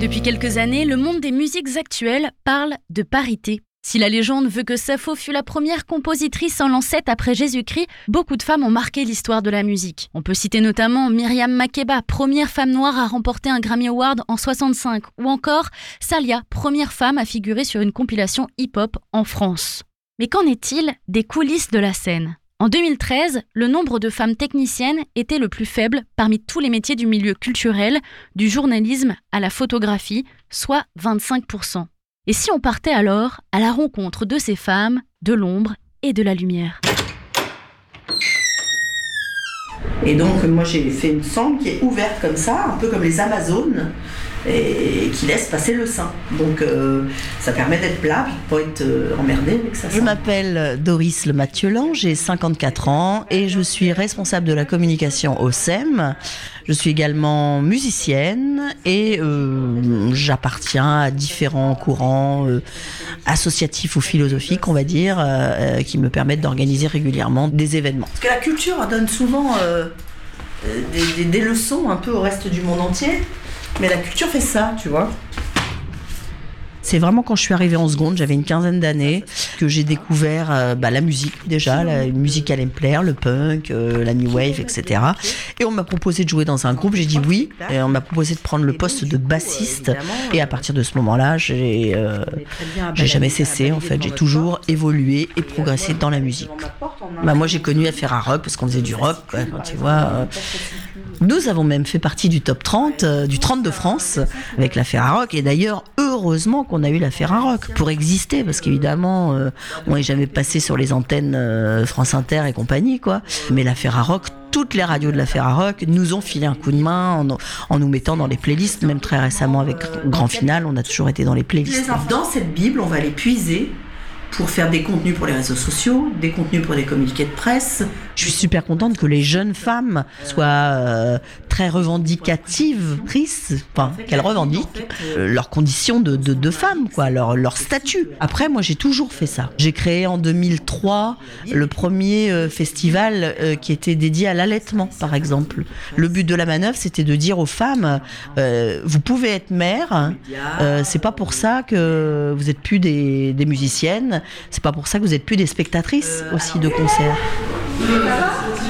Depuis quelques années, le monde des musiques actuelles parle de parité. Si la légende veut que Sappho fut la première compositrice en lancette après Jésus-Christ, beaucoup de femmes ont marqué l'histoire de la musique. On peut citer notamment Myriam Makeba, première femme noire à remporter un Grammy Award en 65, ou encore Salia, première femme à figurer sur une compilation hip-hop en France. Mais qu'en est-il des coulisses de la scène? En 2013, le nombre de femmes techniciennes était le plus faible parmi tous les métiers du milieu culturel, du journalisme à la photographie, soit 25%. Et si on partait alors à la rencontre de ces femmes, de l'ombre et de la lumière? Et donc moi j'ai fait une sangle qui est ouverte comme ça, un peu comme les Amazones et qui laisse passer le sein. Donc euh, ça permet d'être plat, puis de pas être euh, emmerdé avec ça. Je m'appelle Doris Le Mathielan, j'ai 54 ans et je suis responsable de la communication au SEM. Je suis également musicienne et euh, j'appartiens à différents courants associatifs ou philosophiques, on va dire, qui me permettent d'organiser régulièrement des événements. Parce que la culture donne souvent des, des leçons un peu au reste du monde entier. Mais la culture fait ça, tu vois. C'est vraiment quand je suis arrivée en seconde, j'avais une quinzaine d'années, que j'ai découvert euh, bah, la musique déjà, la musique allait me plaire, le punk, euh, la new wave, etc. Et on m'a proposé de jouer dans un groupe, j'ai dit oui. Et on m'a proposé de prendre le poste de bassiste. Et à partir de ce moment-là, j'ai euh, j'ai jamais cessé en fait. J'ai toujours évolué et progressé dans la musique. Bah, moi, j'ai connu à faire un rock parce qu'on faisait du rock, tu vois. Nous avons même fait partie du top 30, du 30 de France avec la Ferrarock. Et d'ailleurs, heureusement qu'on a eu la Ferrarock pour exister, parce qu'évidemment, euh, on n'est jamais passé sur les antennes euh, France Inter et compagnie, quoi. Mais la Ferrarock, toutes les radios de la Ferrarock nous ont filé un coup de main en, nous mettant dans les playlists, même très récemment avec Grand Final, on a toujours été dans les playlists. Dans cette Bible, on va les puiser pour faire des contenus pour les réseaux sociaux, des contenus pour des communiqués de presse. Je suis super contente que les jeunes femmes soient euh, très revendicatives, enfin, qu'elles revendiquent euh, leurs conditions de, de, femmes, quoi, leur, leur statut. Après, moi, j'ai toujours fait ça. J'ai créé en 2003 le premier euh, festival qui était dédié à l'allaitement, par exemple. Le but de la manœuvre, c'était de dire aux femmes, vous pouvez être mère, c'est pas pour ça que vous êtes plus des, des musiciennes c'est pas pour ça que vous êtes plus des spectatrices aussi de concerts. 来喽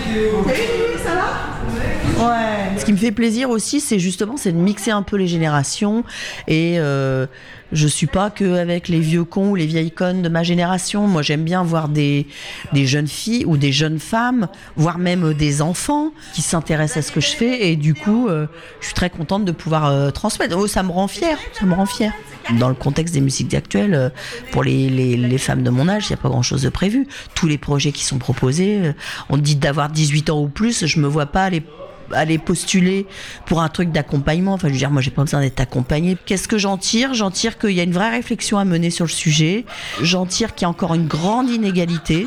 Ce qui me fait plaisir aussi, c'est justement de mixer un peu les générations et euh, je suis pas que avec les vieux cons ou les vieilles connes de ma génération. Moi, j'aime bien voir des, des jeunes filles ou des jeunes femmes, voire même des enfants qui s'intéressent à ce que je fais. Et du coup, euh, je suis très contente de pouvoir euh, transmettre. Oh, ça me rend fière. Ça me rend fière. Dans le contexte des musiques actuelles, euh, pour les, les, les, femmes de mon âge, il n'y a pas grand-chose de prévu. Tous les projets qui sont proposés, on dit d'avoir 18 ans ou plus, je me vois pas aller aller postuler pour un truc d'accompagnement. Enfin, je veux dire, moi, j'ai pas besoin d'être accompagné. Qu'est-ce que j'en tire? J'en tire qu'il y a une vraie réflexion à mener sur le sujet. J'en tire qu'il y a encore une grande inégalité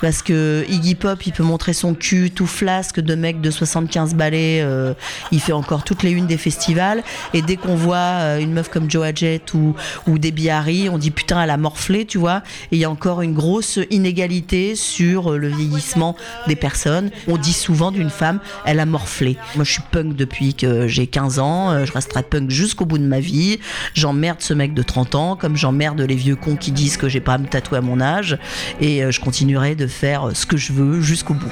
parce que Iggy Pop, il peut montrer son cul tout flasque de mec de 75 balais. Euh, il fait encore toutes les unes des festivals. Et dès qu'on voit euh, une meuf comme Joe Jett ou, ou Debbie Harry, on dit putain, elle a morflé, tu vois. Et il y a encore une grosse inégalité sur le vieillissement des personnes. On dit souvent d'une femme, elle a morflé moi, je suis punk depuis que j'ai 15 ans. Euh, je resterai punk jusqu'au bout de ma vie. J'emmerde ce mec de 30 ans, comme j'emmerde les vieux cons qui disent que j'ai pas à me tatouer à mon âge. Et euh, je continuerai de faire ce que je veux jusqu'au bout.